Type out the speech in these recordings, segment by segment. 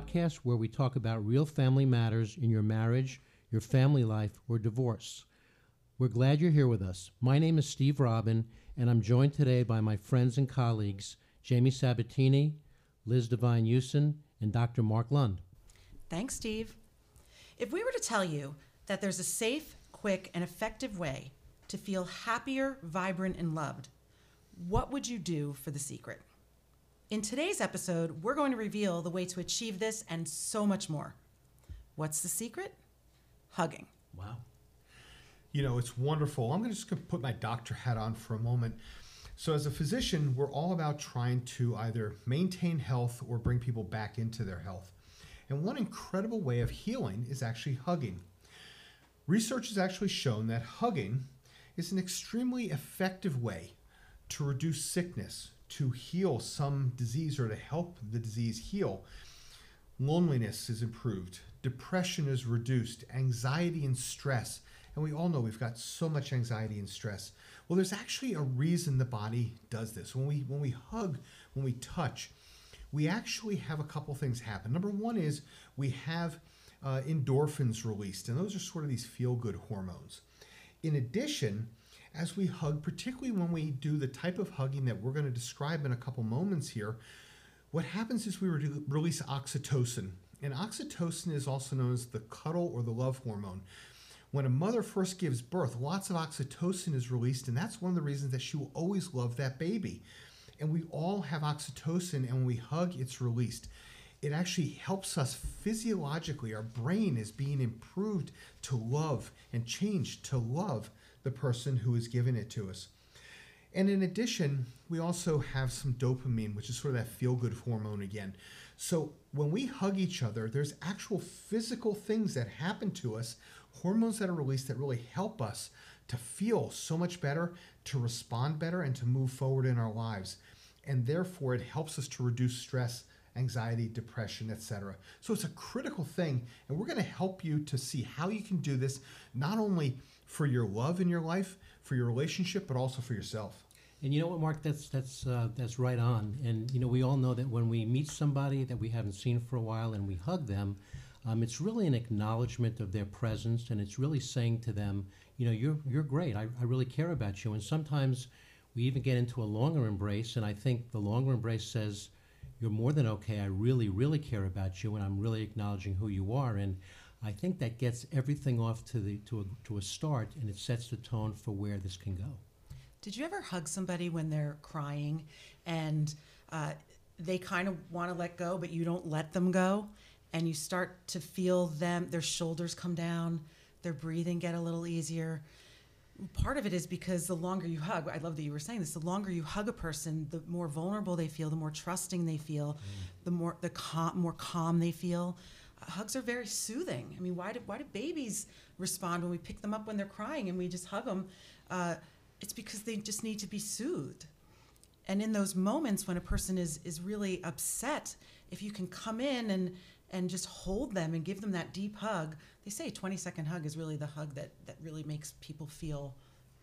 podcast where we talk about real family matters in your marriage, your family life, or divorce. We're glad you're here with us. My name is Steve Robin, and I'm joined today by my friends and colleagues, Jamie Sabatini, Liz Devine Houston, and Dr. Mark Lund. Thanks, Steve. If we were to tell you that there's a safe, quick, and effective way to feel happier, vibrant, and loved, what would you do for the secret? In today's episode, we're going to reveal the way to achieve this and so much more. What's the secret? Hugging. Wow. You know, it's wonderful. I'm going to just put my doctor hat on for a moment. So, as a physician, we're all about trying to either maintain health or bring people back into their health. And one incredible way of healing is actually hugging. Research has actually shown that hugging is an extremely effective way to reduce sickness, to heal some disease or to help the disease heal. Loneliness is improved, depression is reduced, anxiety and stress. And we all know we've got so much anxiety and stress. Well, there's actually a reason the body does this. When we when we hug, when we touch, we actually have a couple things happen. Number one is we have uh, endorphins released, and those are sort of these feel good hormones. In addition, as we hug, particularly when we do the type of hugging that we're going to describe in a couple moments here, what happens is we re- release oxytocin. And oxytocin is also known as the cuddle or the love hormone. When a mother first gives birth, lots of oxytocin is released, and that's one of the reasons that she will always love that baby. And we all have oxytocin, and when we hug, it's released. It actually helps us physiologically. Our brain is being improved to love and changed to love the person who is giving it to us. And in addition, we also have some dopamine, which is sort of that feel good hormone again. So when we hug each other, there's actual physical things that happen to us, hormones that are released that really help us to feel so much better, to respond better, and to move forward in our lives. And therefore, it helps us to reduce stress, anxiety, depression, etc. So it's a critical thing, and we're going to help you to see how you can do this not only for your love in your life, for your relationship, but also for yourself. And you know what, Mark? That's that's uh, that's right on. And you know, we all know that when we meet somebody that we haven't seen for a while and we hug them, um, it's really an acknowledgement of their presence, and it's really saying to them, you know, you're you're great. I, I really care about you. And sometimes we even get into a longer embrace, and I think the longer embrace says, you're more than okay. I really, really care about you, and I'm really acknowledging who you are. And I think that gets everything off to the to a, to a start, and it sets the tone for where this can go. Did you ever hug somebody when they're crying and uh, they kind of want to let go, but you don't let them go? And you start to feel them, their shoulders come down, their breathing get a little easier. Part of it is because the longer you hug, I love that you were saying this, the longer you hug a person, the more vulnerable they feel, the more trusting they feel, mm. the more the more calm they feel. Hugs are very soothing. I mean, why do why do babies respond when we pick them up when they're crying and we just hug them? Uh, it's because they just need to be soothed. And in those moments when a person is is really upset, if you can come in and and just hold them and give them that deep hug, they say a 20 second hug is really the hug that that really makes people feel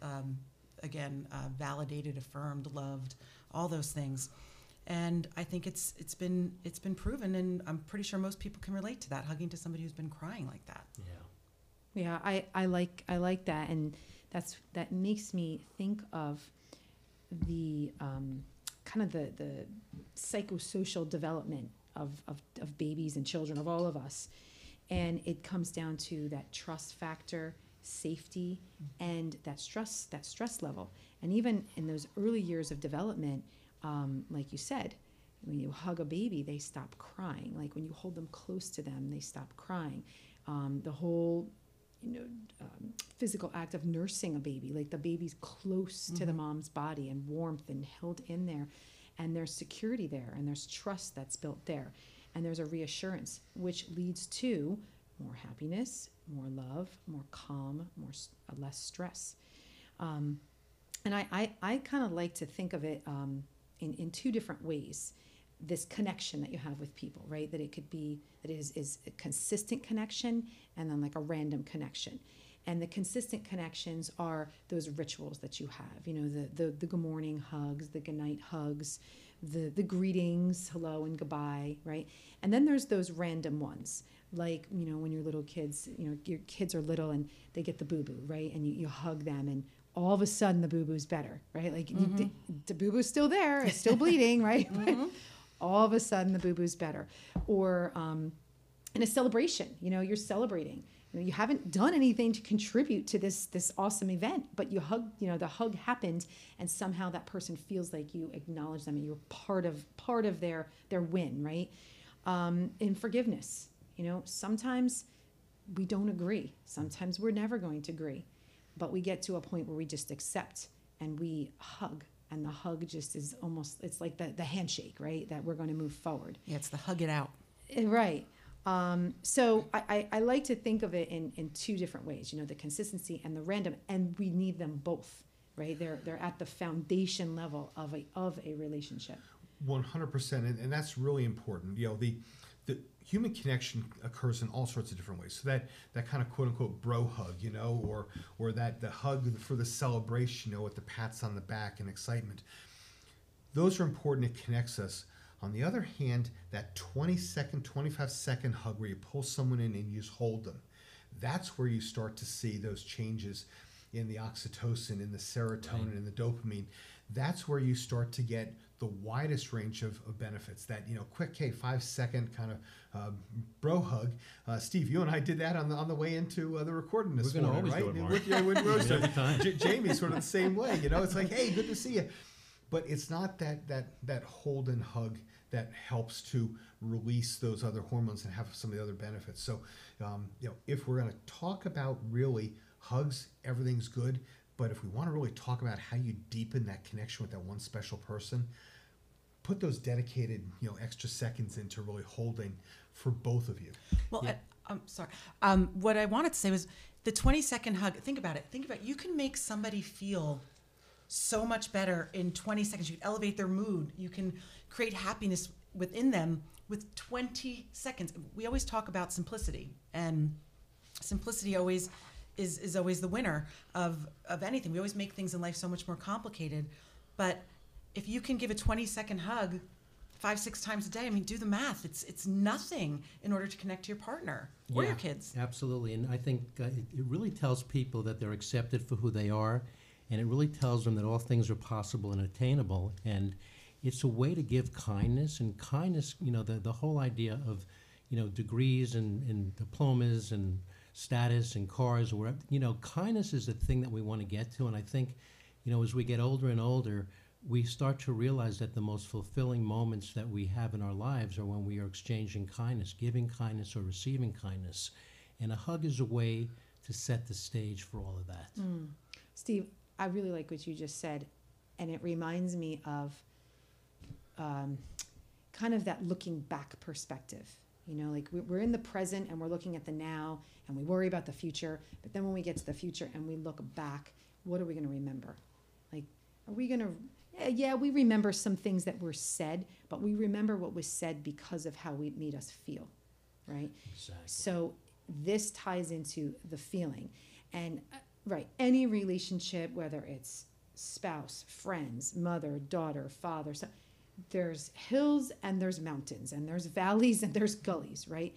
um, again uh, validated, affirmed, loved, all those things. And I think it's it's been it's been proven, and I'm pretty sure most people can relate to that hugging to somebody who's been crying like that. Yeah, yeah, I, I like I like that, and that's that makes me think of the um, kind of the the psychosocial development of, of of babies and children of all of us, and it comes down to that trust factor, safety, and that stress that stress level, and even in those early years of development, um, like you said. When you hug a baby, they stop crying. Like when you hold them close to them, they stop crying. Um, the whole you know um, physical act of nursing a baby like the baby's close mm-hmm. to the mm-hmm. mom's body and warmth and held in there and there's security there and there's trust that's built there and there's a reassurance which leads to more happiness more love more calm more uh, less stress um, and i i, I kind of like to think of it um, in, in two different ways this connection that you have with people, right? That it could be that it is, is a consistent connection and then like a random connection. And the consistent connections are those rituals that you have, you know, the the, the good morning hugs, the good night hugs, the the greetings, hello and goodbye, right? And then there's those random ones, like you know when your little kids, you know your kids are little and they get the boo boo, right? And you, you hug them and all of a sudden the boo boo's better, right? Like you, the, the boo boo's still there, it's still bleeding, right? But all of a sudden the boo boo's better, or um, in a celebration, you know you're celebrating. You know, you haven't done anything to contribute to this this awesome event, but you hug, you know, the hug happened, and somehow that person feels like you acknowledge them and you're part of part of their their win, right? Um, in forgiveness, you know, sometimes we don't agree. Sometimes we're never going to agree, but we get to a point where we just accept and we hug, and the hug just is almost it's like the the handshake, right? That we're going to move forward. Yeah, it's the hug it out. Eh, Right. Um, so I, I, I like to think of it in, in two different ways, you know, the consistency and the random, and we need them both, right? They're, they're at the foundation level of a, of a relationship. One hundred percent, and and that's really important. You know, the the human connection occurs in all sorts of different ways. So that that kind of quote unquote bro hug, you know, or or that the hug for the celebration, you know, with the pats on the back and excitement. Those are important. It connects us. On the other hand, that 20 second, 25 second hug where you pull someone in and you just hold them, that's where you start to see those changes in the oxytocin, in the serotonin, in the dopamine. That's where you start to get the widest range of, of benefits. That you know, quick K five second kind of uh, bro hug. Uh, Steve, you and I did that on the on the way into uh, the recording this We're morning, right? do it. With, yeah, with Rose. J- Jamie's sort of the same way. You know, it's like, hey, good to see you. But it's not that that that hold and hug that helps to release those other hormones and have some of the other benefits. So, um, you know, if we're going to talk about really hugs, everything's good. But if we want to really talk about how you deepen that connection with that one special person, put those dedicated, you know, extra seconds into really holding for both of you. Well, Yeah. I, I'm sorry. Um, what I wanted to say was the 20 second hug. Think about it. Think about it. you can make somebody feel so much better in 20 seconds. You can elevate their mood. You can create happiness within them with 20 seconds. We always talk about simplicity, and simplicity always is is always the winner of of anything. We always make things in life so much more complicated, but if you can give a 20 second hug five six times a day i mean do the math it's it's nothing in order to connect to your partner or your kids Absolutely, and I think uh, it, it really tells people that they're accepted for who they are, and it really tells them that all things are possible and attainable. And it's a way to give kindness, and kindness, you know, the, the whole idea of, you know, degrees and, and diplomas and status and cars or whatever, you know, kindness is the thing that we want to get to. And I think, you know, as we get older and older, we start to realize that the most fulfilling moments that we have in our lives are when we are exchanging kindness, giving kindness or receiving kindness. And a hug is a way to set the stage for all of that. Steve, I really like what you just said, and it reminds me of um, kind of that looking back perspective. You know, like we- we're in the present and we're looking at the now, and we worry about the future. But then when we get to the future and we look back, what are we going to remember? Like, are we going to? Yeah, we remember some things that were said, but we remember what was said because of how it made us feel, right? Exactly. So this ties into the feeling. And uh, right, any relationship, whether it's spouse, friends, mother, daughter, father, so there's hills and there's mountains and there's valleys and there's gullies, right?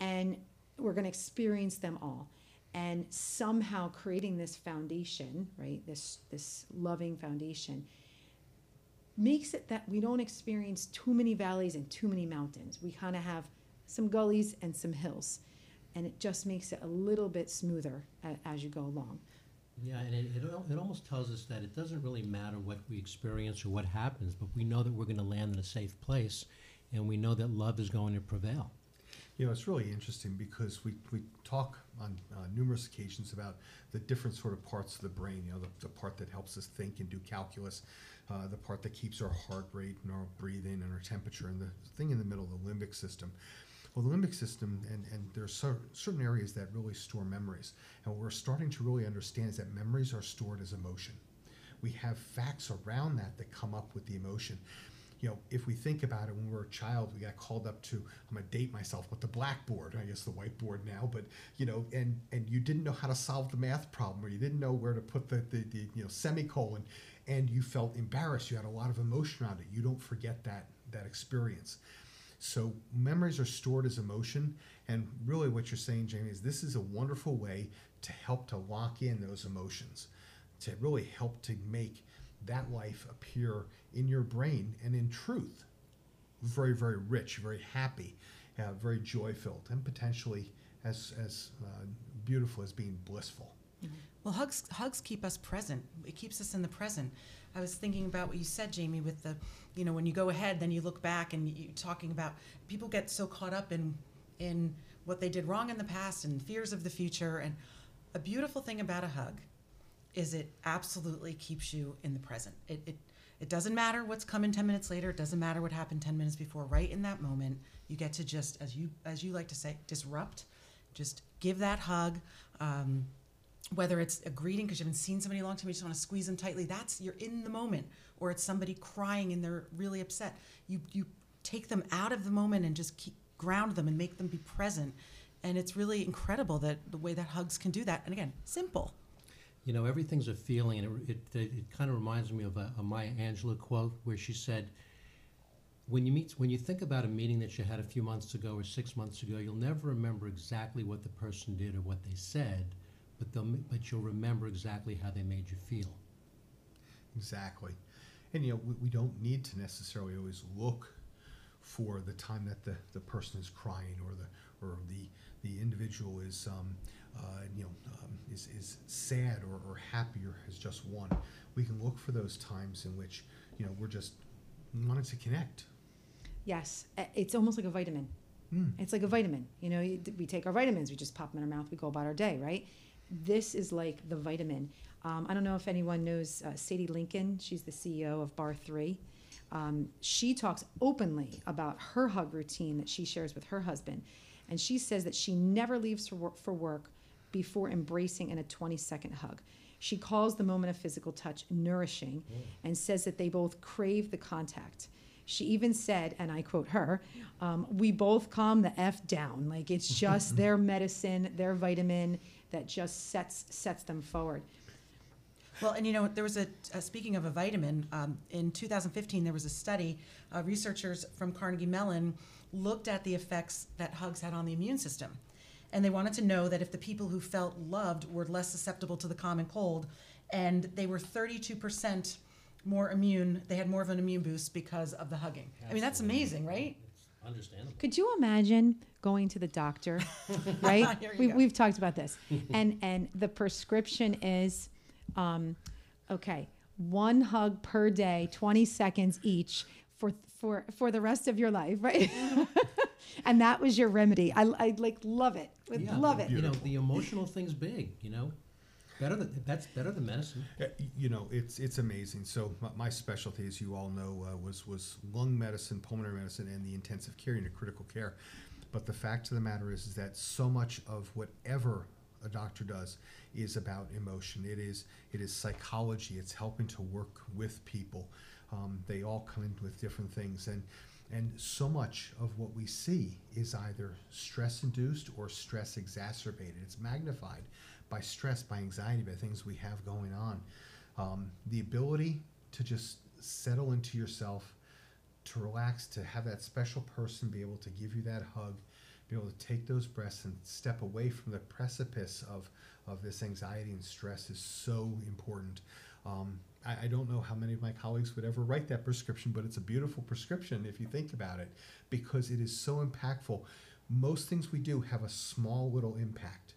And we're going to experience them all. And somehow creating this foundation, right? This this loving foundation makes it that we don't experience too many valleys and too many mountains. We kind of have some gullies and some hills. And it just makes it a little bit smoother a, as you go along. Yeah, and it, it, it almost tells us that it doesn't really matter what we experience or what happens, but we know that we're going to land in a safe place, and we know that love is going to prevail. You know, it's really interesting because we, we talk on uh, numerous occasions about the different sort of parts of the brain. You know, the, the part that helps us think and do calculus, uh, the part that keeps our heart rate and our breathing and our temperature, and the thing in the middle, the limbic system. Well, the limbic system, and, and there's cer- certain areas that really store memories. And what we're starting to really understand is that memories are stored as emotion. We have facts around that that come up with the emotion. You know, if we think about it, when we were a child, we got called up to, I'm gonna date myself, but the blackboard, I guess the whiteboard now, but, you know, and, and you didn't know how to solve the math problem, or you didn't know where to put the, the, the you know, semicolon, and you felt embarrassed, you had a lot of emotion around it. You don't forget that, that experience. So memories are stored as emotion, and really what you're saying, Jamie, is this is a wonderful way to help to lock in those emotions, to really help to make that life appear in your brain and in truth very, very rich, very happy, uh, very joy filled, and potentially as as uh, beautiful as being blissful. Well, hugs hugs keep us present. It keeps us in the present. I was thinking about what you said, Jamie, with the, you know, when you go ahead, then you look back and you talking about people get so caught up in in what they did wrong in the past and fears of the future. And a beautiful thing about a hug is it absolutely keeps you in the present. It it it doesn't matter what's coming 10 minutes later. It doesn't matter what happened 10 minutes before. Right in that moment, you get to just, as you as you like to say, disrupt. Just give that hug. Um, whether it's a greeting because you haven't seen somebody in a long time, you just want to squeeze them tightly. That's you're in the moment, or it's somebody crying and they're really upset. You you take them out of the moment and just keep ground them and make them be present. And it's really incredible that the way that hugs can do that. And again, simple. You know, everything's a feeling, and it, it, it kind of reminds me of a, a Maya Angelou quote where she said, when you meet, when you think about a meeting that you had a few months ago or six months ago, you'll never remember exactly what the person did or what they said, but they'll, but you'll remember exactly how they made you feel. Exactly, and you know we, we don't need to necessarily always look for the time that the, the person is crying or the or the the individual is um, you know um, is, is sad or, or happy or has just won. We can look for those times in which you know we're just wanting to connect. Yes, uh, it's almost like a vitamin. Mm. It's like a vitamin. You know, we take our vitamins, we just pop them in our mouth, we go about our day, right? This is like the vitamin. Um, I don't know if anyone knows uh, Sadie Lincoln. She's the CEO of barre3. Um, she talks openly about her hug routine that she shares with her husband, and she says that she never leaves for work, for work before embracing in a 20 second hug. She calls the moment of physical touch nourishing and says that they both crave the contact. She even said, and I quote her, um, we both calm the F down. Like it's just their medicine, their vitamin that just sets sets them forward. Well, and you know, there was a, uh, speaking of a vitamin, um, in 2015, there was a study, uh, researchers from Carnegie Mellon looked at the effects that hugs had on the immune system. And they wanted to know that if the people who felt loved were less susceptible to the common cold, and they were 32% more immune, they had more of an immune boost because of the hugging. I mean, that's amazing, right? It's understandable. Could you imagine going to the doctor, right? We, go. we've talked about this, and and the prescription is, um, okay, one hug per day, twenty seconds each for for for the rest of your life, right? and that was your remedy. I, I like love it, Would Yeah, love it. You know, the emotional thing's big, you know? Better than, that's better than medicine. Uh, You know, it's it's amazing. So my, my specialty, as you all know, uh, was was lung medicine, pulmonary medicine, and the intensive care unit, critical care. But the fact of the matter is, is that so much of whatever a doctor does is about emotion. It is it is psychology. It's helping to work with people. Um, they all come in with different things, and and so much of what we see is either stress induced or stress exacerbated. It's magnified by stress, by anxiety, by things we have going on. Um, the ability to just settle into yourself, to relax, to have that special person be able to give you that hug, be able to take those breaths and step away from the precipice of, of this anxiety and stress is so important. Um, I, I don't know how many of my colleagues would ever write that prescription, but it's a beautiful prescription if you think about it, because it is so impactful. Most things we do have a small little impact.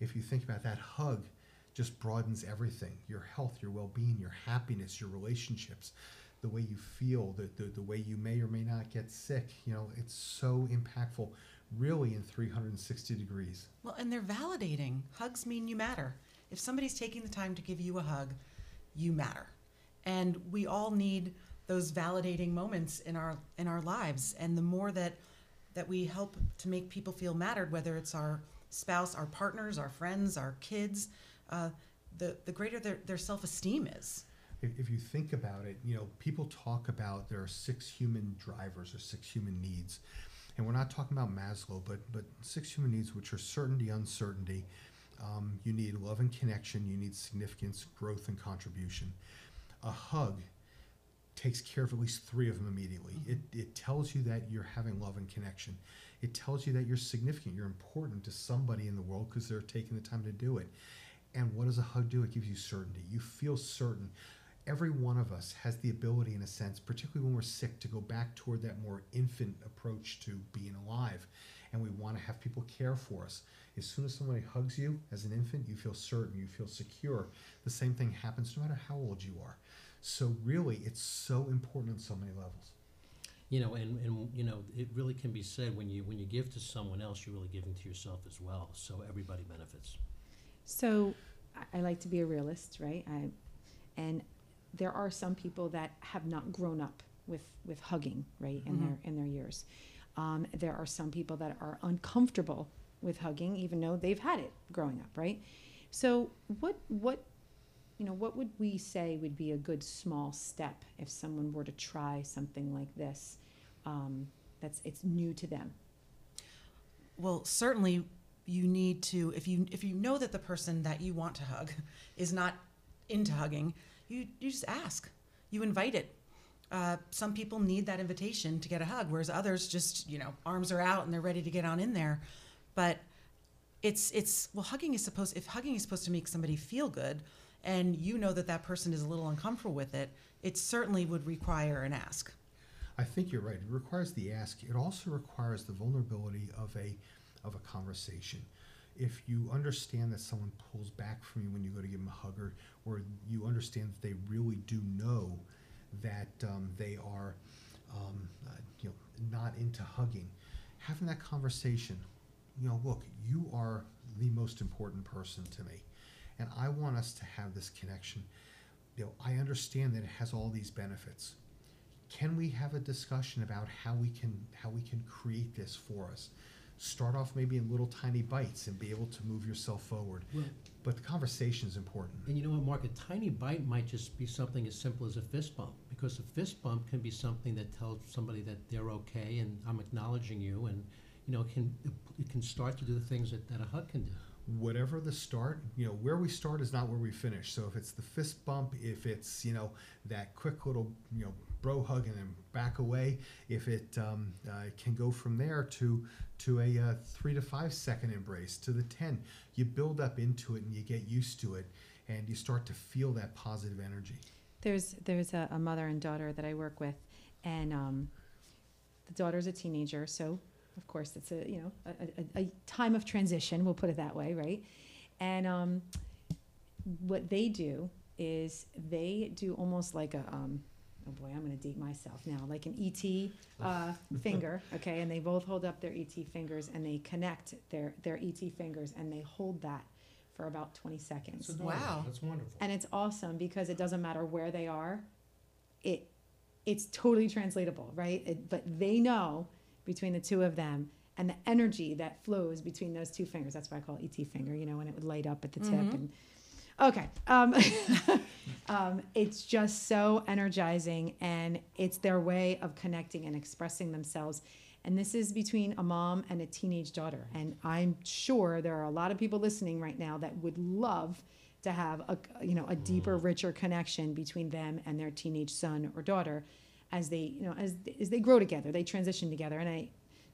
If you think about that hug, just broadens everything your health, your well being, your happiness, your relationships, the way you feel, the, the, the way you may or may not get sick. You know, it's so impactful, really, in 360 degrees. Well, and they're validating. Hugs mean you matter. If somebody's taking the time to give you a hug, you matter. And we all need those validating moments in our in our lives. And the more that that we help to make people feel mattered, whether it's our spouse, our partners, our friends, our kids, uh, the the greater their, their self esteem is. if, if you think about it, you know, people talk about there are six human drivers or six human needs. And we're not talking about Maslow, but, but six human needs, which are certainty, uncertainty. Um, you need love and connection. You need significance, growth, and contribution. A hug takes care of at least three of them immediately. It, it tells you that you're having love and connection. It tells you that you're significant, you're important to somebody in the world because they're taking the time to do it. And what does a hug do? It gives you certainty. You feel certain. Every one of us has the ability, in a sense, particularly when we're sick, to go back toward that more infant approach to being alive. And we want to have people care for us. As soon as somebody hugs you as an infant, you feel certain, you feel secure. The same thing happens no matter how old you are. So, really, it's so important on so many levels. You know, and, and, you know, it really can be said, when you, when you give to someone else, you're really giving to yourself as well, so everybody benefits. So I, I like to be a realist, right? I, and there are some people that have not grown up with, with hugging, right, in mm-hmm. their in their years. Um, there are some people that are uncomfortable with hugging, even though they've had it growing up, right? So what what you know what would we say would be a good small step if someone were to try something like this? Um, that's it's new to them. Well, certainly you need to if you if you know that the person that you want to hug is not into hugging, you you just ask. You invite it. Uh, some people need that invitation to get a hug, whereas others just you know arms are out and they're ready to get on in there. But it's it's well, hugging is supposed if hugging is supposed to make somebody feel good, and you know that that person is a little uncomfortable with it, it certainly would require an ask. I think you're right. It requires the ask. It also requires the vulnerability of a of a conversation. If you understand that someone pulls back from you when you go to give them a hug, or, or you understand that they really do know that um, they are, um, uh, you know, not into hugging, having that conversation. You know, look, you are the most important person to me, and I want us to have this connection. You know, I understand that it has all these benefits can we have a discussion about how we can how we can create this for us start off maybe in little tiny bites and be able to move yourself forward. Well, but the conversation is important. And you know what, Mark, a tiny bite might just be something as simple as a fist bump, because a fist bump can be something that tells somebody that they're okay and I'm acknowledging you, and, you know, it can, it can start to do the things that, that a hug can do. whatever the start you know where we start is not where we finish. So if it's the fist bump if it's you know that quick little you know bro hugging and back away if it um, uh, can go from there to to a uh, three to five second embrace to the 10 you build up into it and you get used to it and you start to feel that positive energy There's there's a, a mother and daughter that I work with, and um, the daughter's a teenager, so of course it's a you know a, a, a time of transition. We'll put it that way, right? And um, what they do is they do almost like a um, oh boy, I'm going to date myself now, like an ET uh, finger, okay? And they both hold up their ET fingers and they connect their their ET fingers and they hold that for about 20 seconds. That's. Wow. That's wonderful. and it's awesome because it doesn't matter where they are it it's totally translatable right it, but they know between the two of them and the energy that flows between those two fingers that's why i call it et finger you know when it would light up at the tip and okay um, um, it's just so energizing and it's their way of connecting and expressing themselves. And this is between a mom and a teenage daughter. And i'm sure there are a lot of people listening right now that would love to have a you know a deeper richer connection between them and their teenage son or daughter as they you know as as they grow together they transition together. And i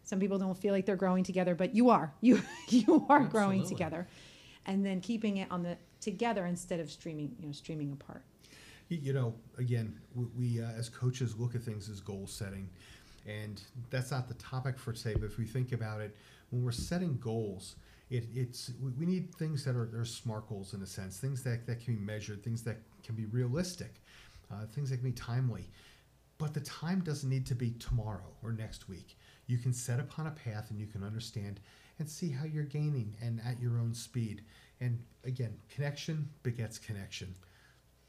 some people don't feel like they're growing together but you are. You you are growing together. And then keeping it on the together instead of streaming you know streaming apart You, know, again, we, we uh, as coaches look at things as goal setting, and that's not the topic for today. But if we think about it, when we're setting goals, it, it's we, we need things that are, are smart goals in a sense, things that, that can be measured, things that can be realistic, uh, things that can be timely. But the time doesn't need to be tomorrow or next week. You can set upon a path and you can understand and see how you're gaining and at your own speed. And again, connection begets connection.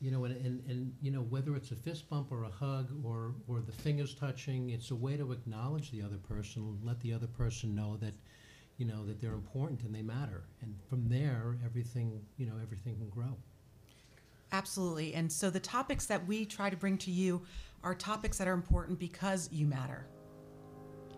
You know, and, and, and, you know, whether it's a fist bump or a hug or, or the fingers touching, it's a way to acknowledge the other person, let the other person know that, you know, that they're important and they matter. And from there, everything, you know, everything can grow. Absolutely. And so the topics that we try to bring to you are topics that are important because you matter.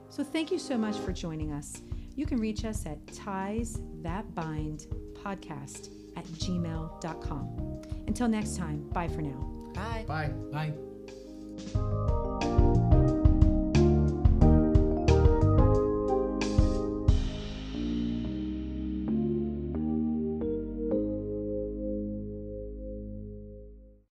So thank you so much for joining us. You can reach us at ties that bind podcast at gmail.com. Until next time, bye for now. Bye. Bye. Bye.